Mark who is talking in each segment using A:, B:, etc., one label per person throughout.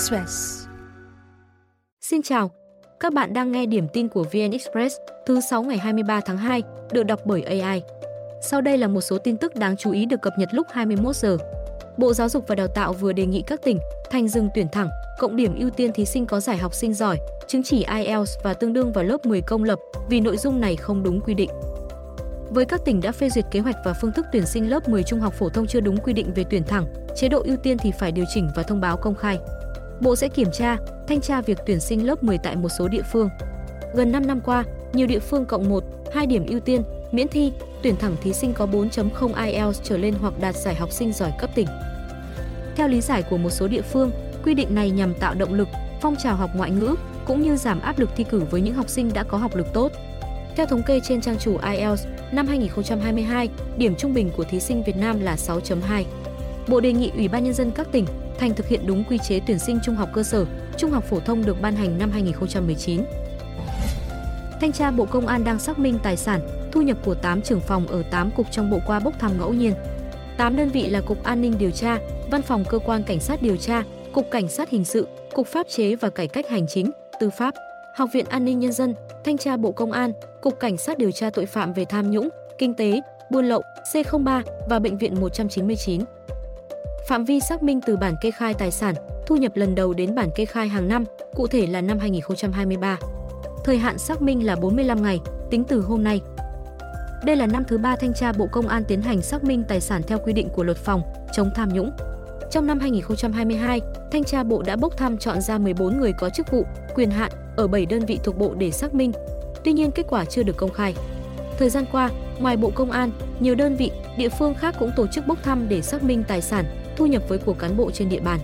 A: Express.
B: Xin chào, các bạn đang nghe điểm tin của VN Express thứ 6 ngày 23 tháng 2, được đọc bởi AI. Sau đây là một số tin tức đáng chú ý được cập nhật lúc 21 giờ. Bộ Giáo dục và Đào tạo vừa đề nghị các tỉnh thành dừng tuyển thẳng, cộng điểm ưu tiên thí sinh có giải học sinh giỏi, chứng chỉ IELTS và tương đương vào lớp 10 công lập vì nội dung này không đúng quy định. Với các tỉnh đã phê duyệt kế hoạch và phương thức tuyển sinh lớp 10 trung học phổ thông chưa đúng quy định về tuyển thẳng, chế độ ưu tiên thì phải điều chỉnh và thông báo công khai. Bộ sẽ kiểm tra, thanh tra việc tuyển sinh lớp 10 tại một số địa phương. Gần 5 năm qua, nhiều địa phương cộng 1, 2 điểm ưu tiên, miễn thi, tuyển thẳng thí sinh có 4.0 IELTS trở lên hoặc đạt giải học sinh giỏi cấp tỉnh. Theo lý giải của một số địa phương, quy định này nhằm tạo động lực, phong trào học ngoại ngữ cũng như giảm áp lực thi cử với những học sinh đã có học lực tốt. Theo thống kê trên trang chủ IELTS, năm 2022, điểm trung bình của thí sinh Việt Nam là 6.2. Bộ đề nghị Ủy ban nhân dân các tỉnh, thành thực hiện đúng quy chế tuyển sinh trung học cơ sở, trung học phổ thông được ban hành năm 2019. Thanh tra Bộ Công an đang xác minh tài sản, thu nhập của 8 trưởng phòng ở 8 cục trong bộ qua bốc thăm ngẫu nhiên. 8 đơn vị là Cục An ninh điều tra, Văn phòng Cơ quan Cảnh sát điều tra, Cục Cảnh sát hình sự, Cục Pháp chế và Cải cách hành chính, Tư pháp, Học viện An ninh Nhân dân, Thanh tra Bộ Công an, Cục Cảnh sát điều tra tội phạm về tham nhũng, kinh tế, buôn lậu, C03 và Bệnh viện 199. Phạm vi xác minh từ bản kê khai tài sản, thu nhập lần đầu đến bản kê khai hàng năm, cụ thể là năm 2023. Thời hạn xác minh là 45 ngày, tính từ hôm nay. Đây là năm thứ ba thanh tra Bộ Công an tiến hành xác minh tài sản theo quy định của luật phòng chống tham nhũng. Trong năm 2022, thanh tra Bộ đã bốc thăm chọn ra 14 người có chức vụ, quyền hạn ở 7 đơn vị thuộc Bộ để xác minh. Tuy nhiên kết quả chưa được công khai. Thời gian qua, ngoài Bộ Công an, nhiều đơn vị, địa phương khác cũng tổ chức bốc thăm để xác minh tài sản, thu nhập với của cán bộ trên địa bàn.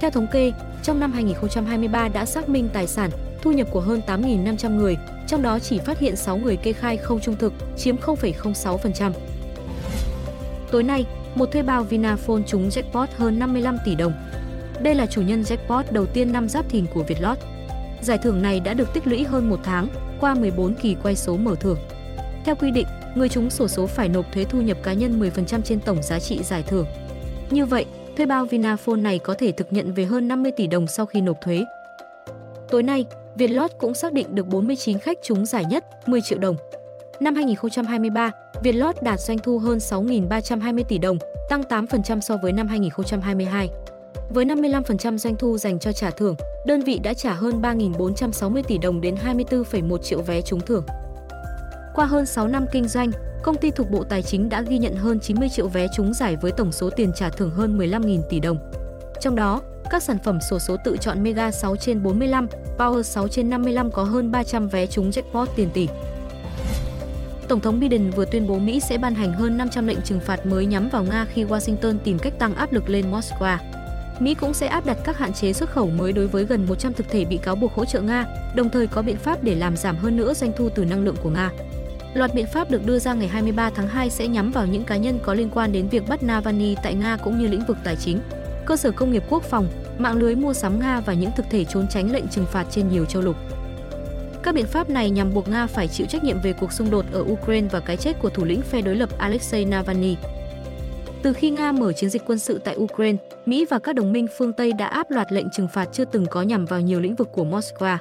B: Theo thống kê, trong năm 2023 đã xác minh tài sản, thu nhập của hơn 8.500 người, trong đó chỉ phát hiện 6 người kê khai không trung thực, chiếm 0,06%. Tối nay, một thuê bao Vinaphone trúng jackpot hơn 55 tỷ đồng. Đây là chủ nhân jackpot đầu tiên năm giáp thìn của Vietlott. Giải thưởng này đã được tích lũy hơn một tháng qua 14 kỳ quay số mở thưởng. Theo quy định, người trúng sổ số phải nộp thuế thu nhập cá nhân 10% trên tổng giá trị giải thưởng. Như vậy, thuê bao Vinaphone này có thể thực nhận về hơn 50 tỷ đồng sau khi nộp thuế. Tối nay, Vietlott cũng xác định được 49 khách trúng giải nhất 10 triệu đồng. Năm 2023, Vietlott đạt doanh thu hơn 6.320 tỷ đồng, tăng 8% so với năm 2022. Với 55% doanh thu dành cho trả thưởng, đơn vị đã trả hơn 3.460 tỷ đồng đến 24,1 triệu vé trúng thưởng. Qua hơn 6 năm kinh doanh, công ty thuộc Bộ Tài chính đã ghi nhận hơn 90 triệu vé trúng giải với tổng số tiền trả thưởng hơn 15.000 tỷ đồng. Trong đó, các sản phẩm sổ số tự chọn Mega 6 trên 45, Power 6 trên 55 có hơn 300 vé trúng jackpot tiền tỷ. Tổng thống Biden vừa tuyên bố Mỹ sẽ ban hành hơn 500 lệnh trừng phạt mới nhắm vào Nga khi Washington tìm cách tăng áp lực lên Moscow. Mỹ cũng sẽ áp đặt các hạn chế xuất khẩu mới đối với gần 100 thực thể bị cáo buộc hỗ trợ Nga, đồng thời có biện pháp để làm giảm hơn nữa doanh thu từ năng lượng của Nga. Loạt biện pháp được đưa ra ngày 23 tháng 2 sẽ nhắm vào những cá nhân có liên quan đến việc bắt Navalny tại Nga cũng như lĩnh vực tài chính, cơ sở công nghiệp quốc phòng, mạng lưới mua sắm Nga và những thực thể trốn tránh lệnh trừng phạt trên nhiều châu lục. Các biện pháp này nhằm buộc Nga phải chịu trách nhiệm về cuộc xung đột ở Ukraine và cái chết của thủ lĩnh phe đối lập Alexei Navalny. Từ khi Nga mở chiến dịch quân sự tại Ukraine, Mỹ và các đồng minh phương Tây đã áp loạt lệnh trừng phạt chưa từng có nhằm vào nhiều lĩnh vực của Moscow.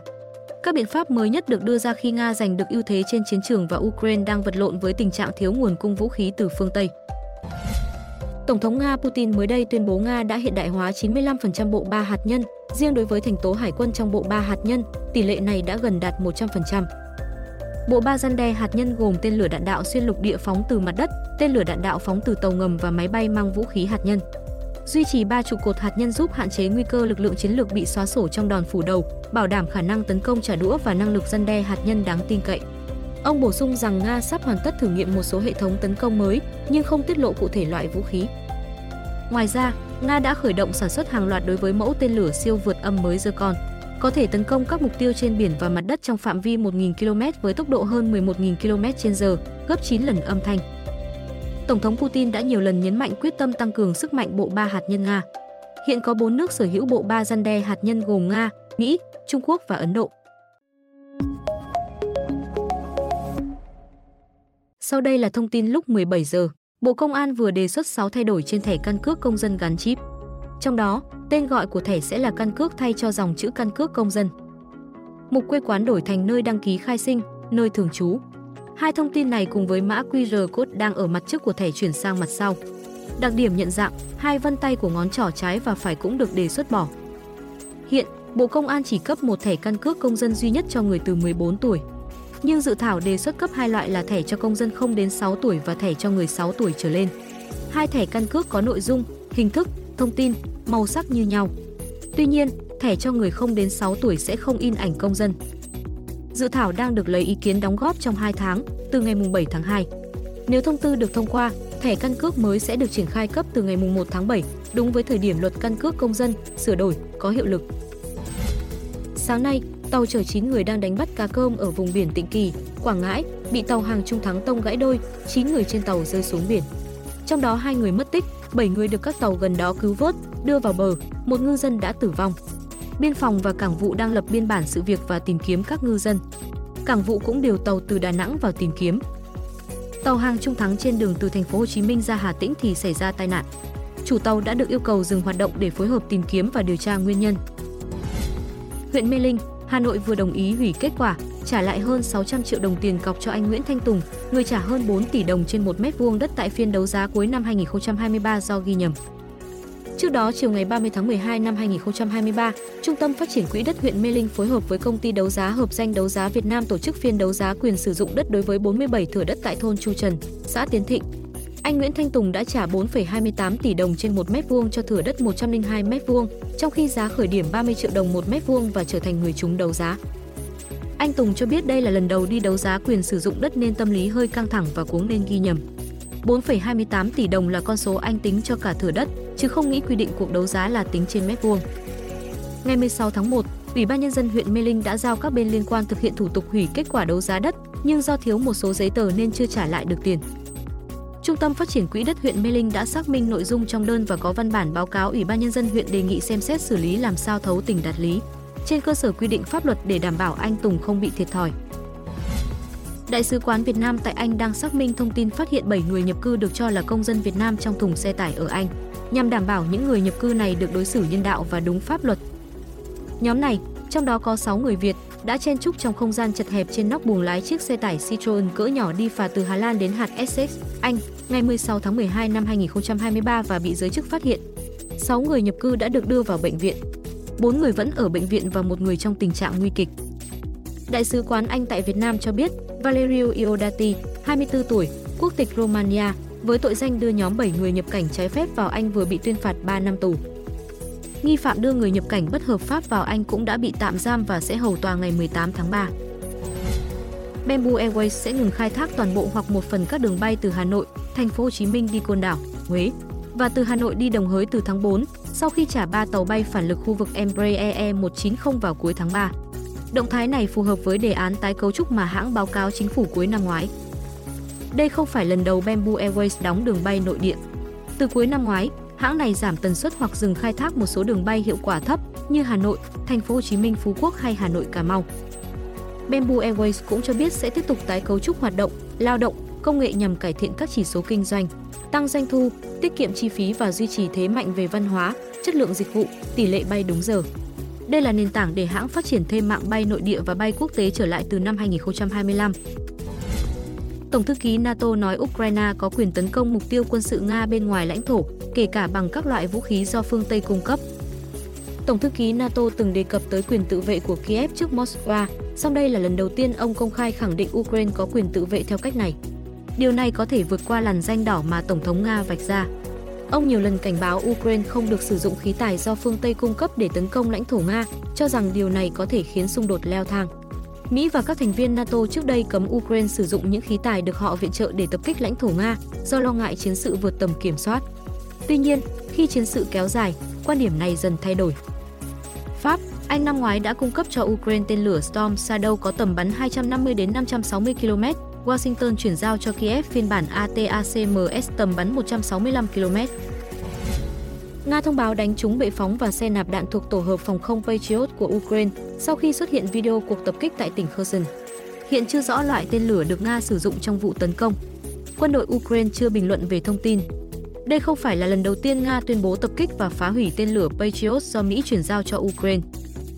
B: Các biện pháp mới nhất được đưa ra khi Nga giành được ưu thế trên chiến trường và Ukraine đang vật lộn với tình trạng thiếu nguồn cung vũ khí từ phương Tây. Tổng thống Nga Putin mới đây tuyên bố Nga đã hiện đại hóa 95% bộ ba hạt nhân, riêng đối với thành tố hải quân trong bộ ba hạt nhân, tỷ lệ này đã gần đạt 100%. Bộ ba gian đe hạt nhân gồm tên lửa đạn đạo xuyên lục địa phóng từ mặt đất, tên lửa đạn đạo phóng từ tàu ngầm và máy bay mang vũ khí hạt nhân. Duy trì ba trụ cột hạt nhân giúp hạn chế nguy cơ lực lượng chiến lược bị xóa sổ trong đòn phủ đầu, bảo đảm khả năng tấn công trả đũa và năng lực dân đe hạt nhân đáng tin cậy. Ông bổ sung rằng Nga sắp hoàn tất thử nghiệm một số hệ thống tấn công mới, nhưng không tiết lộ cụ thể loại vũ khí. Ngoài ra, Nga đã khởi động sản xuất hàng loạt đối với mẫu tên lửa siêu vượt âm mới Zircon, có thể tấn công các mục tiêu trên biển và mặt đất trong phạm vi 1.000 km với tốc độ hơn 11.000 km/h, gấp 9 lần âm thanh. Tổng thống Putin đã nhiều lần nhấn mạnh quyết tâm tăng cường sức mạnh bộ ba hạt nhân Nga. Hiện có 4 nước sở hữu bộ ba gian đe hạt nhân gồm Nga, Mỹ, Trung Quốc và Ấn Độ. Sau đây là thông tin lúc 17 giờ. Bộ Công an vừa đề xuất 6 thay đổi trên thẻ căn cước công dân gắn chip. Trong đó, tên gọi của thẻ sẽ là căn cước thay cho dòng chữ căn cước công dân. Mục quê quán đổi thành nơi đăng ký khai sinh, nơi thường trú. Hai thông tin này cùng với mã QR code đang ở mặt trước của thẻ chuyển sang mặt sau. Đặc điểm nhận dạng, hai vân tay của ngón trỏ trái và phải cũng được đề xuất bỏ. Hiện, Bộ Công an chỉ cấp một thẻ căn cước công dân duy nhất cho người từ 14 tuổi. Nhưng dự thảo đề xuất cấp hai loại là thẻ cho công dân không đến 6 tuổi và thẻ cho người 6 tuổi trở lên. Hai thẻ căn cước có nội dung, hình thức, thông tin, màu sắc như nhau. Tuy nhiên, thẻ cho người không đến 6 tuổi sẽ không in ảnh công dân. Dự thảo đang được lấy ý kiến đóng góp trong 2 tháng, từ ngày 7 tháng 2. Nếu thông tư được thông qua, thẻ căn cước mới sẽ được triển khai cấp từ ngày 1 tháng 7, đúng với thời điểm luật căn cước công dân sửa đổi có hiệu lực. Sáng nay, tàu chở 9 người đang đánh bắt cá cơm ở vùng biển Tịnh Kỳ, Quảng Ngãi bị tàu hàng Trung Thắng tông gãy đôi, 9 người trên tàu rơi xuống biển. Trong đó hai người mất tích, 7 người được các tàu gần đó cứu vớt, đưa vào bờ, một ngư dân đã tử vong. Biên phòng và cảng vụ đang lập biên bản sự việc và tìm kiếm các ngư dân. Cảng vụ cũng điều tàu từ Đà Nẵng vào tìm kiếm. Tàu hàng Trung Thắng trên đường từ thành phố Hồ Chí Minh ra Hà Tĩnh thì xảy ra tai nạn. Chủ tàu đã được yêu cầu dừng hoạt động để phối hợp tìm kiếm và điều tra nguyên nhân. Huyện Mê Linh, Hà Nội vừa đồng ý hủy kết quả, trả lại hơn 600 triệu đồng tiền cọc cho anh Nguyễn Thanh Tùng, người trả hơn 4 tỷ đồng trên 1 mét vuông đất tại phiên đấu giá cuối năm 2023 do ghi nhầm. Trước đó, chiều ngày 30 tháng 12 năm 2023, Trung tâm Phát triển Quỹ đất huyện Mê Linh phối hợp với công ty đấu giá hợp danh đấu giá Việt Nam tổ chức phiên đấu giá quyền sử dụng đất đối với 47 thửa đất tại thôn Chu Trần, xã Tiến Thịnh. Anh Nguyễn Thanh Tùng đã trả 4,28 tỷ đồng trên 1 mét vuông cho thửa đất 102 mét vuông, trong khi giá khởi điểm 30 triệu đồng 1 mét vuông và trở thành người trúng đấu giá. Anh Tùng cho biết đây là lần đầu đi đấu giá quyền sử dụng đất nên tâm lý hơi căng thẳng và cuống nên ghi nhầm. 4,28 tỷ đồng là con số anh tính cho cả thửa đất, chứ không nghĩ quy định cuộc đấu giá là tính trên mét vuông. Ngày 16 tháng 1, Ủy ban nhân dân huyện Mê Linh đã giao các bên liên quan thực hiện thủ tục hủy kết quả đấu giá đất, nhưng do thiếu một số giấy tờ nên chưa trả lại được tiền. Trung tâm Phát triển Quỹ đất huyện Mê Linh đã xác minh nội dung trong đơn và có văn bản báo cáo Ủy ban nhân dân huyện đề nghị xem xét xử lý làm sao thấu tình đạt lý trên cơ sở quy định pháp luật để đảm bảo anh Tùng không bị thiệt thòi. Đại sứ quán Việt Nam tại Anh đang xác minh thông tin phát hiện 7 người nhập cư được cho là công dân Việt Nam trong thùng xe tải ở Anh, nhằm đảm bảo những người nhập cư này được đối xử nhân đạo và đúng pháp luật. Nhóm này, trong đó có 6 người Việt, đã chen chúc trong không gian chật hẹp trên nóc buồng lái chiếc xe tải Citroen cỡ nhỏ đi phà từ Hà Lan đến hạt Essex, Anh, ngày 16 tháng 12 năm 2023 và bị giới chức phát hiện. 6 người nhập cư đã được đưa vào bệnh viện. 4 người vẫn ở bệnh viện và một người trong tình trạng nguy kịch. Đại sứ quán Anh tại Việt Nam cho biết, Valerio Iodati, 24 tuổi, quốc tịch Romania, với tội danh đưa nhóm 7 người nhập cảnh trái phép vào Anh vừa bị tuyên phạt 3 năm tù. Nghi phạm đưa người nhập cảnh bất hợp pháp vào Anh cũng đã bị tạm giam và sẽ hầu tòa ngày 18 tháng 3. Bamboo Airways sẽ ngừng khai thác toàn bộ hoặc một phần các đường bay từ Hà Nội, thành phố Hồ Chí Minh đi Côn Đảo, Huế và từ Hà Nội đi Đồng Hới từ tháng 4 sau khi trả 3 tàu bay phản lực khu vực Embraer E190 vào cuối tháng 3. Động thái này phù hợp với đề án tái cấu trúc mà hãng báo cáo chính phủ cuối năm ngoái. Đây không phải lần đầu Bamboo Airways đóng đường bay nội địa. Từ cuối năm ngoái, hãng này giảm tần suất hoặc dừng khai thác một số đường bay hiệu quả thấp như Hà Nội, Thành phố Hồ Chí Minh, Phú Quốc hay Hà Nội, Cà Mau. Bamboo Airways cũng cho biết sẽ tiếp tục tái cấu trúc hoạt động, lao động, công nghệ nhằm cải thiện các chỉ số kinh doanh, tăng doanh thu, tiết kiệm chi phí và duy trì thế mạnh về văn hóa, chất lượng dịch vụ, tỷ lệ bay đúng giờ. Đây là nền tảng để hãng phát triển thêm mạng bay nội địa và bay quốc tế trở lại từ năm 2025. Tổng thư ký NATO nói Ukraine có quyền tấn công mục tiêu quân sự Nga bên ngoài lãnh thổ, kể cả bằng các loại vũ khí do phương Tây cung cấp. Tổng thư ký NATO từng đề cập tới quyền tự vệ của Kiev trước Moscow, song đây là lần đầu tiên ông công khai khẳng định Ukraine có quyền tự vệ theo cách này. Điều này có thể vượt qua làn danh đỏ mà Tổng thống Nga vạch ra. Ông nhiều lần cảnh báo Ukraine không được sử dụng khí tài do phương Tây cung cấp để tấn công lãnh thổ Nga, cho rằng điều này có thể khiến xung đột leo thang. Mỹ và các thành viên NATO trước đây cấm Ukraine sử dụng những khí tài được họ viện trợ để tập kích lãnh thổ Nga do lo ngại chiến sự vượt tầm kiểm soát. Tuy nhiên, khi chiến sự kéo dài, quan điểm này dần thay đổi. Pháp, Anh năm ngoái đã cung cấp cho Ukraine tên lửa Storm Shadow có tầm bắn 250 đến 560 km, Washington chuyển giao cho Kiev phiên bản ATACMS tầm bắn 165 km. Nga thông báo đánh trúng bệ phóng và xe nạp đạn thuộc tổ hợp phòng không Patriot của Ukraine sau khi xuất hiện video cuộc tập kích tại tỉnh Kherson. Hiện chưa rõ loại tên lửa được Nga sử dụng trong vụ tấn công. Quân đội Ukraine chưa bình luận về thông tin. Đây không phải là lần đầu tiên Nga tuyên bố tập kích và phá hủy tên lửa Patriot do Mỹ chuyển giao cho Ukraine.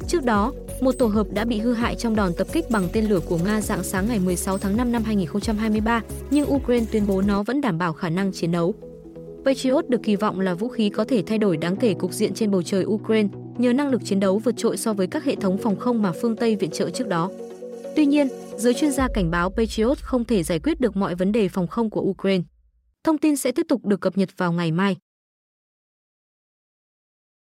B: Trước đó, một tổ hợp đã bị hư hại trong đòn tập kích bằng tên lửa của Nga dạng sáng ngày 16 tháng 5 năm 2023, nhưng Ukraine tuyên bố nó vẫn đảm bảo khả năng chiến đấu. Patriot được kỳ vọng là vũ khí có thể thay đổi đáng kể cục diện trên bầu trời Ukraine nhờ năng lực chiến đấu vượt trội so với các hệ thống phòng không mà phương Tây viện trợ trước đó. Tuy nhiên, giới chuyên gia cảnh báo Patriot không thể giải quyết được mọi vấn đề phòng không của Ukraine. Thông tin sẽ tiếp tục được cập nhật vào ngày mai.